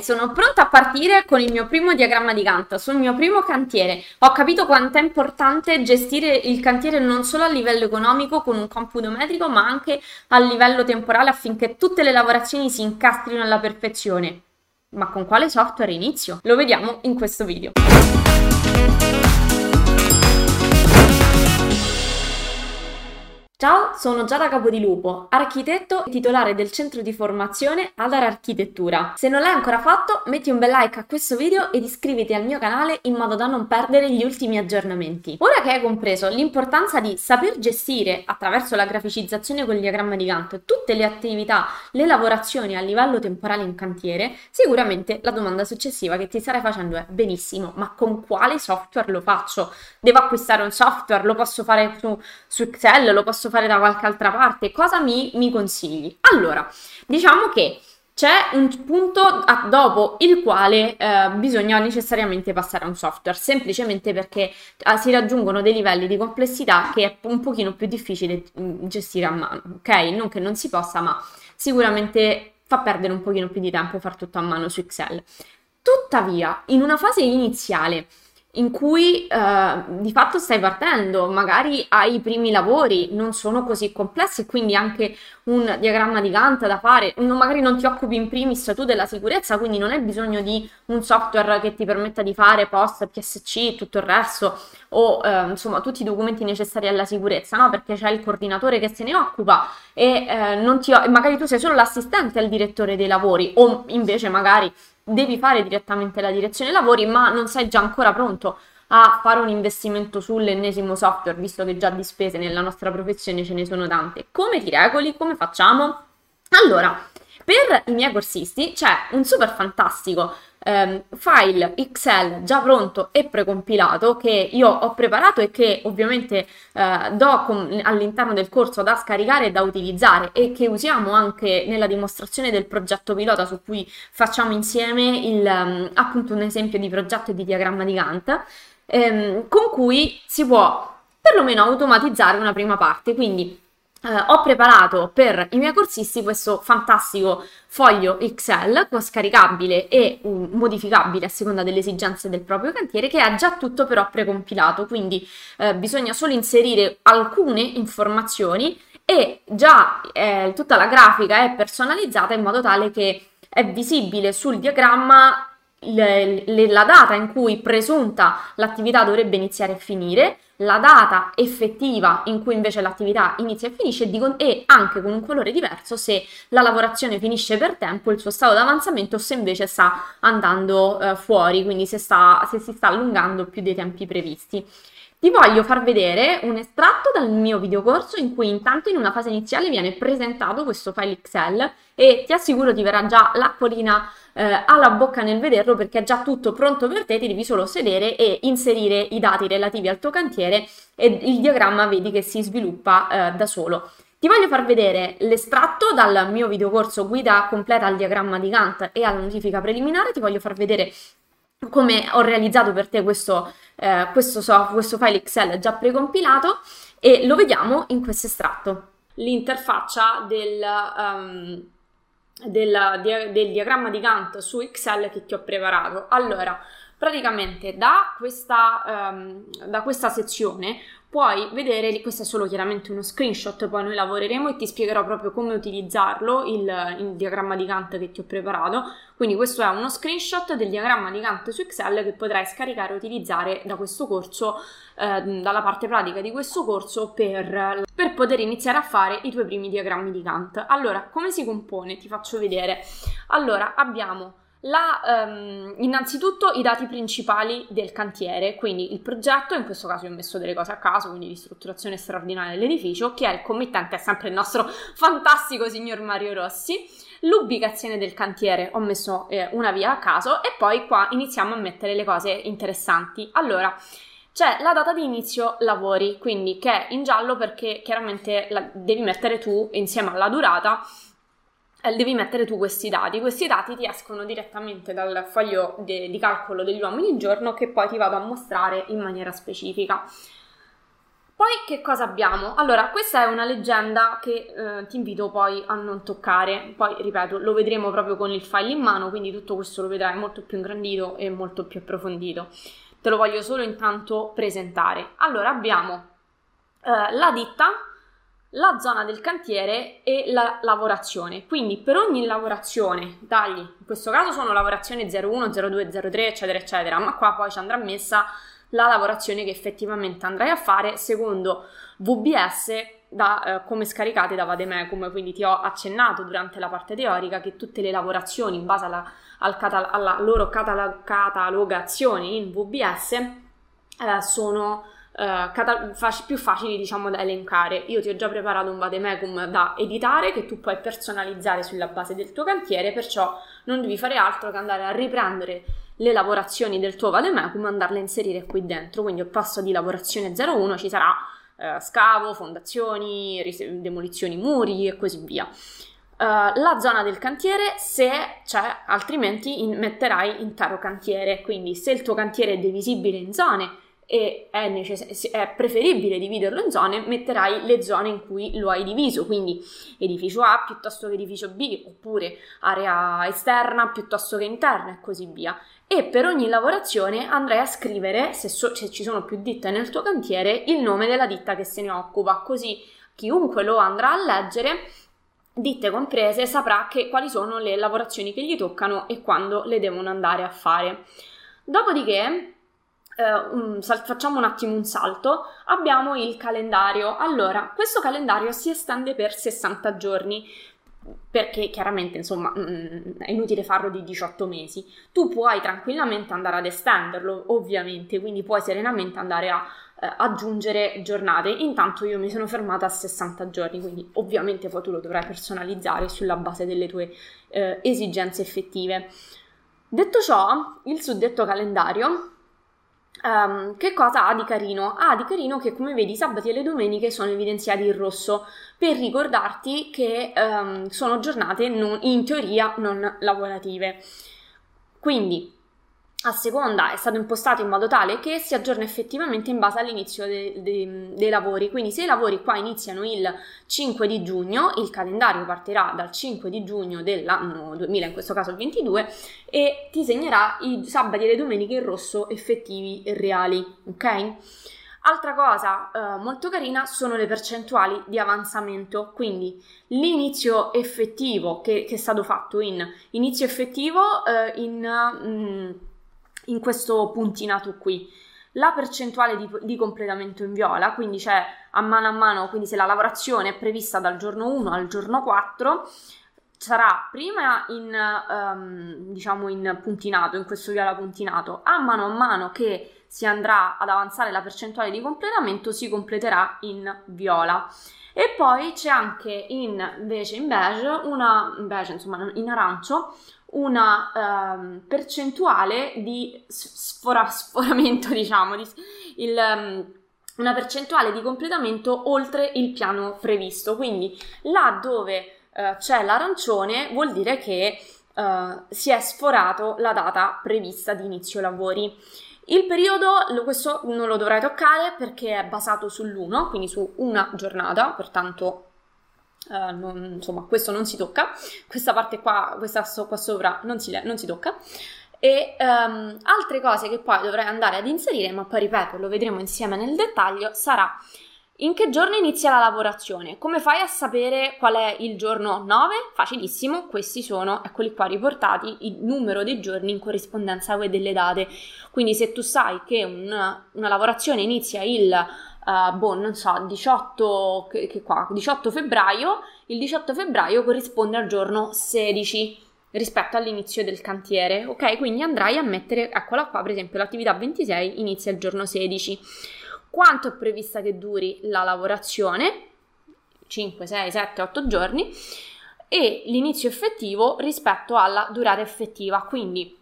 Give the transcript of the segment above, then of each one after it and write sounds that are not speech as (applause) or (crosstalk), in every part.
Sono pronta a partire con il mio primo diagramma di Gantt, sul mio primo cantiere. Ho capito quanto è importante gestire il cantiere non solo a livello economico con un computo metrico, ma anche a livello temporale affinché tutte le lavorazioni si incastrino alla perfezione. Ma con quale software inizio? Lo vediamo in questo video. Ciao, sono Giada Capodilupo, architetto e titolare del centro di formazione Adar Architettura. Se non l'hai ancora fatto, metti un bel like a questo video ed iscriviti al mio canale in modo da non perdere gli ultimi aggiornamenti. Ora che hai compreso l'importanza di saper gestire attraverso la graficizzazione col diagramma di Gantt tutte le attività, le lavorazioni a livello temporale in cantiere, sicuramente la domanda successiva che ti starai facendo è benissimo, ma con quale software lo faccio? Devo acquistare un software? Lo posso fare su, su Excel? Lo posso fare da qualche altra parte, cosa mi, mi consigli? Allora, diciamo che c'è un punto a, dopo il quale eh, bisogna necessariamente passare a un software, semplicemente perché eh, si raggiungono dei livelli di complessità che è un pochino più difficile mm, gestire a mano, ok? Non che non si possa, ma sicuramente fa perdere un pochino più di tempo far tutto a mano su Excel. Tuttavia, in una fase iniziale in cui eh, di fatto stai partendo, magari hai i primi lavori, non sono così complessi, quindi anche un diagramma di Gantt da fare, non, magari non ti occupi in primis tu della sicurezza, quindi non hai bisogno di un software che ti permetta di fare post, PSC, tutto il resto, o eh, insomma tutti i documenti necessari alla sicurezza, no? Perché c'è il coordinatore che se ne occupa e eh, ti, magari tu sei solo l'assistente al direttore dei lavori, o invece magari devi fare direttamente la direzione lavori, ma non sei già ancora pronto a fare un investimento sull'ennesimo software, visto che già di spese nella nostra professione ce ne sono tante. Come ti regoli? Come facciamo? Allora, per i miei corsisti c'è un super fantastico ehm, file Excel già pronto e precompilato che io ho preparato e che ovviamente eh, do com- all'interno del corso da scaricare e da utilizzare e che usiamo anche nella dimostrazione del progetto pilota su cui facciamo insieme il, um, appunto un esempio di progetto e di diagramma di Gantt ehm, con cui si può perlomeno automatizzare una prima parte. Quindi Uh, ho preparato per i miei corsisti questo fantastico foglio Excel scaricabile e um, modificabile a seconda delle esigenze del proprio cantiere che ha già tutto però precompilato, quindi uh, bisogna solo inserire alcune informazioni e già eh, tutta la grafica è personalizzata in modo tale che è visibile sul diagramma la data in cui presunta l'attività dovrebbe iniziare e finire, la data effettiva in cui invece l'attività inizia e finisce e anche con un colore diverso se la lavorazione finisce per tempo, il suo stato d'avanzamento o se invece sta andando eh, fuori, quindi se, sta, se si sta allungando più dei tempi previsti. Ti voglio far vedere un estratto dal mio videocorso in cui intanto in una fase iniziale viene presentato questo file Excel e ti assicuro ti verrà già l'acquolina eh, alla bocca nel vederlo perché è già tutto pronto per te, ti devi solo sedere e inserire i dati relativi al tuo cantiere e il diagramma vedi che si sviluppa eh, da solo. Ti voglio far vedere l'estratto dal mio videocorso guida completa al diagramma di Gantt e alla notifica preliminare, ti voglio far vedere come ho realizzato per te questo, eh, questo, questo file Excel già precompilato e lo vediamo in questo estratto. L'interfaccia del, um, del, del diagramma di Gantt su Excel che ti ho preparato. Allora, praticamente da questa, um, da questa sezione puoi vedere, questo è solo chiaramente uno screenshot, poi noi lavoreremo e ti spiegherò proprio come utilizzarlo, il, il, diagramma di Gantt che ti ho preparato. Quindi questo è uno screenshot del diagramma di Gantt su Excel che potrai scaricare e utilizzare da questo corso, eh, dalla parte pratica di questo corso per, per poter iniziare a fare i tuoi primi diagrammi di Gantt. Allora, come si compone? Ti faccio vedere. Allora, abbiamo la, um, innanzitutto i dati principali del cantiere, quindi il progetto, in questo caso ho messo delle cose a caso, quindi ristrutturazione straordinaria dell'edificio, che è il committente, è sempre il nostro fantastico signor Mario Rossi, l'ubicazione del cantiere, ho messo eh, una via a caso e poi qua iniziamo a mettere le cose interessanti. Allora, c'è la data di inizio lavori, quindi che è in giallo perché chiaramente la devi mettere tu insieme alla durata devi mettere tu questi dati. Questi dati ti escono direttamente dal foglio de- di calcolo degli uomini giorno che poi ti vado a mostrare in maniera specifica. Poi che cosa abbiamo? Allora, questa è una leggenda che eh, ti invito poi a non toccare, poi ripeto, lo vedremo proprio con il file in mano, quindi tutto questo lo vedrai molto più ingrandito e molto più approfondito. Te lo voglio solo intanto presentare. Allora, abbiamo eh, la ditta, la zona del cantiere e la lavorazione. Quindi per ogni lavorazione, dagli, in questo caso sono lavorazioni 01, 02, 03, eccetera, eccetera, ma qua poi ci andrà messa la lavorazione che effettivamente andrai a fare secondo VBS da eh, come scaricate da Vademecum, quindi ti ho accennato durante la parte teorica che tutte le lavorazioni in base alla, al catal- alla loro catal- catalogazione in VBS eh, sono eh, catal- fac- più facili diciamo da elencare. Io ti ho già preparato un Vademecum da editare che tu puoi personalizzare sulla base del tuo cantiere, perciò non devi fare altro che andare a riprendere le lavorazioni del tuo vademecum e andarle a inserire qui dentro. Quindi al passo di lavorazione 01 ci sarà eh, scavo, fondazioni, ris- demolizioni muri e così via. Uh, la zona del cantiere se c'è, altrimenti in, metterai intero cantiere. Quindi se il tuo cantiere è divisibile in zone e è, necess- è, preferibile dividerlo in zone, metterai le zone in cui lo hai diviso, quindi edificio A piuttosto che edificio B, oppure area esterna piuttosto che interna e così via. E per ogni lavorazione andrai a scrivere, se, so- se ci sono più ditte nel tuo cantiere, il nome della ditta che se ne occupa, così chiunque lo andrà a leggere ditte comprese, saprà che, quali sono le lavorazioni che gli toccano e quando le devono andare a fare. Dopodiché eh, un, sal- facciamo un attimo un salto, abbiamo il calendario. Allora, questo calendario si estende per 60 giorni perché chiaramente insomma mm, è inutile farlo di 18 mesi. Tu puoi tranquillamente andare ad estenderlo, ovviamente, quindi puoi serenamente andare a eh, aggiungere giornate. Intanto io mi sono fermata a 60 giorni, quindi ovviamente poi tu lo dovrai personalizzare sulla base delle tue eh, esigenze effettive. Detto ciò, il suddetto calendario Um, che cosa ha di carino? Ha di carino che, come vedi, sabati e le domeniche sono evidenziati in rosso per ricordarti che um, sono giornate non, in teoria non lavorative. Quindi a seconda è stato impostato in modo tale che si aggiorna effettivamente in base all'inizio de, de, dei lavori. Quindi se i lavori qua iniziano il 5 di giugno, il calendario partirà dal 5 di giugno dell'anno 2000, in questo caso il 22, e ti segnerà i sabati e le domeniche in rosso effettivi e reali, ok? Altra cosa eh, molto carina sono le percentuali di avanzamento, quindi l'inizio effettivo che, che è stato fatto in inizio effettivo eh, in... Mm, in questo puntinato qui. La percentuale di, di, completamento in viola, quindi c'è a mano a mano, quindi se la lavorazione è prevista dal giorno 1 al giorno 4, sarà prima in, um, diciamo in puntinato, in questo viola puntinato, a mano a mano che si andrà ad avanzare la percentuale di completamento si completerà in viola. E poi c'è anche in, invece in beige, una, in beige, insomma in arancio, una um, percentuale di sfora, sforamento, (laughs) diciamo, di, il, um, una percentuale di completamento oltre il piano previsto. Quindi là dove uh, c'è l'arancione vuol dire che uh, si è sforato la data prevista di inizio lavori. Il periodo, questo non lo dovrai toccare perché è basato sull'1, quindi su una giornata, pertanto Uh, non, insomma, questo non si tocca, questa parte qua, questa qua sopra non si, non si tocca. E um, altre cose che poi dovrei andare ad inserire, ma poi ripeto, lo vedremo insieme nel dettaglio, sarà in che giorno inizia la lavorazione? Come fai a sapere qual è il giorno 9? Facilissimo, questi sono, eccoli qua riportati, il numero dei giorni in corrispondenza a delle date. Quindi se tu sai che un, una lavorazione inizia il uh, boh, non so, 18, che, che qua, 18 febbraio, il 18 febbraio corrisponde al giorno 16 rispetto all'inizio del cantiere, ok? Quindi andrai a mettere, eccola qua, per esempio, l'attività 26 inizia il giorno 16. Quanto è prevista che duri la lavorazione? 5, 6, 7, 8 giorni e l'inizio effettivo rispetto alla durata effettiva. Quindi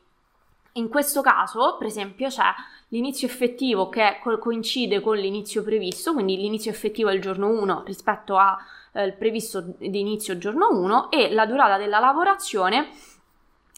in questo caso, per esempio, c'è l'inizio effettivo che coincide con l'inizio previsto, quindi l'inizio effettivo è il giorno 1 rispetto al eh, previsto di inizio giorno 1 e la durata della lavorazione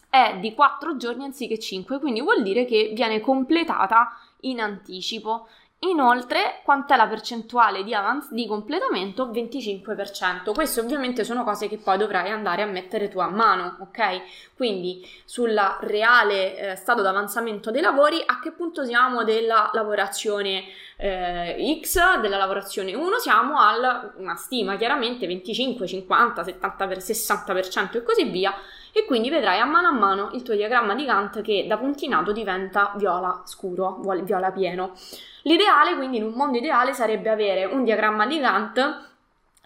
è di 4 giorni anziché 5, quindi vuol dire che viene completata in anticipo. Inoltre, quant'è la percentuale di, avanz- di completamento? 25%. Queste ovviamente sono cose che poi dovrai andare a mettere tu a mano, ok? Quindi sul reale eh, stato d'avanzamento dei lavori, a che punto siamo della lavorazione eh, X, della lavorazione 1? Siamo a una stima chiaramente 25, 50, 70, 60% e così via e quindi vedrai a mano a mano il tuo diagramma di Gantt che da puntinato diventa viola scuro, viola pieno. L'ideale, quindi in un mondo ideale, sarebbe avere un diagramma di Gantt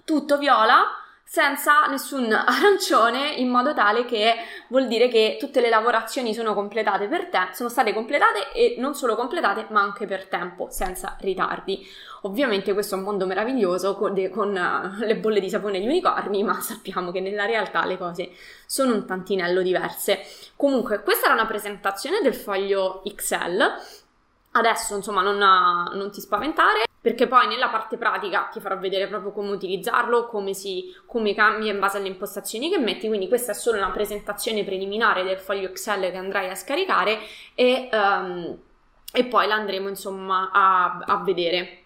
tutto viola senza nessun (laughs) arancione in modo tale che vuol dire che tutte le lavorazioni sono completate per te, sono state completate e non solo completate ma anche per tempo, senza ritardi. Ovviamente questo è un mondo meraviglioso con, de, con uh, le bolle di sapone e gli unicorni, ma (laughs) sappiamo che nella realtà le cose sono un tantinello diverse. Comunque, questa era una presentazione del foglio Excel Adesso, insomma, non, non, ti spaventare, perché poi nella parte pratica ti farò vedere proprio come utilizzarlo, come, si, come cambia in base alle impostazioni che metti. Quindi questa è solo una presentazione preliminare del foglio Excel che andrai a scaricare e, um, e poi la andremo, insomma, a, a vedere.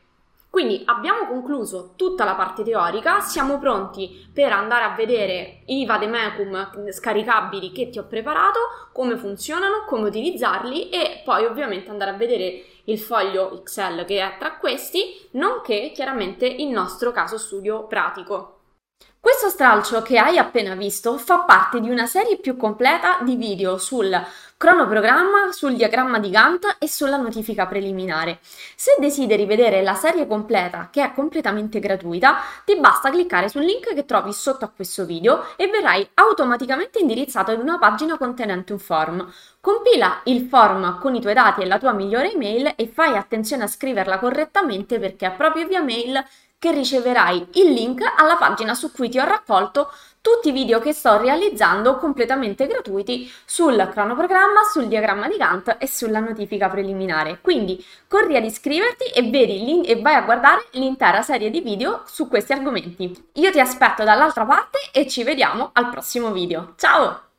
Quindi abbiamo concluso tutta la parte teorica, siamo pronti per andare a vedere i vademecum scaricabili che ti ho preparato, come funzionano, come utilizzarli e poi ovviamente andare a vedere il foglio Excel che è tra questi, nonché chiaramente il nostro caso studio pratico. Questo stralcio che hai appena visto fa parte di una serie più completa di video sul cronoprogramma, sul diagramma di Gantt e sulla notifica preliminare. Se desideri vedere la serie completa, che è completamente gratuita, ti basta cliccare sul link che trovi sotto a questo video e verrai automaticamente indirizzato ad una pagina contenente un form. Compila il form con i tuoi dati e la tua migliore email e fai attenzione a scriverla correttamente perché è proprio via mail che riceverai il link alla pagina su cui ti ho raccolto tutti i video che sto realizzando completamente gratuiti sul cronoprogramma, sul diagramma di Gantt e sulla notifica preliminare. Quindi corri ad iscriverti e, vedi, e vai a guardare l'intera serie di video su questi argomenti. Io ti aspetto dall'altra parte e ci vediamo al prossimo video. Ciao!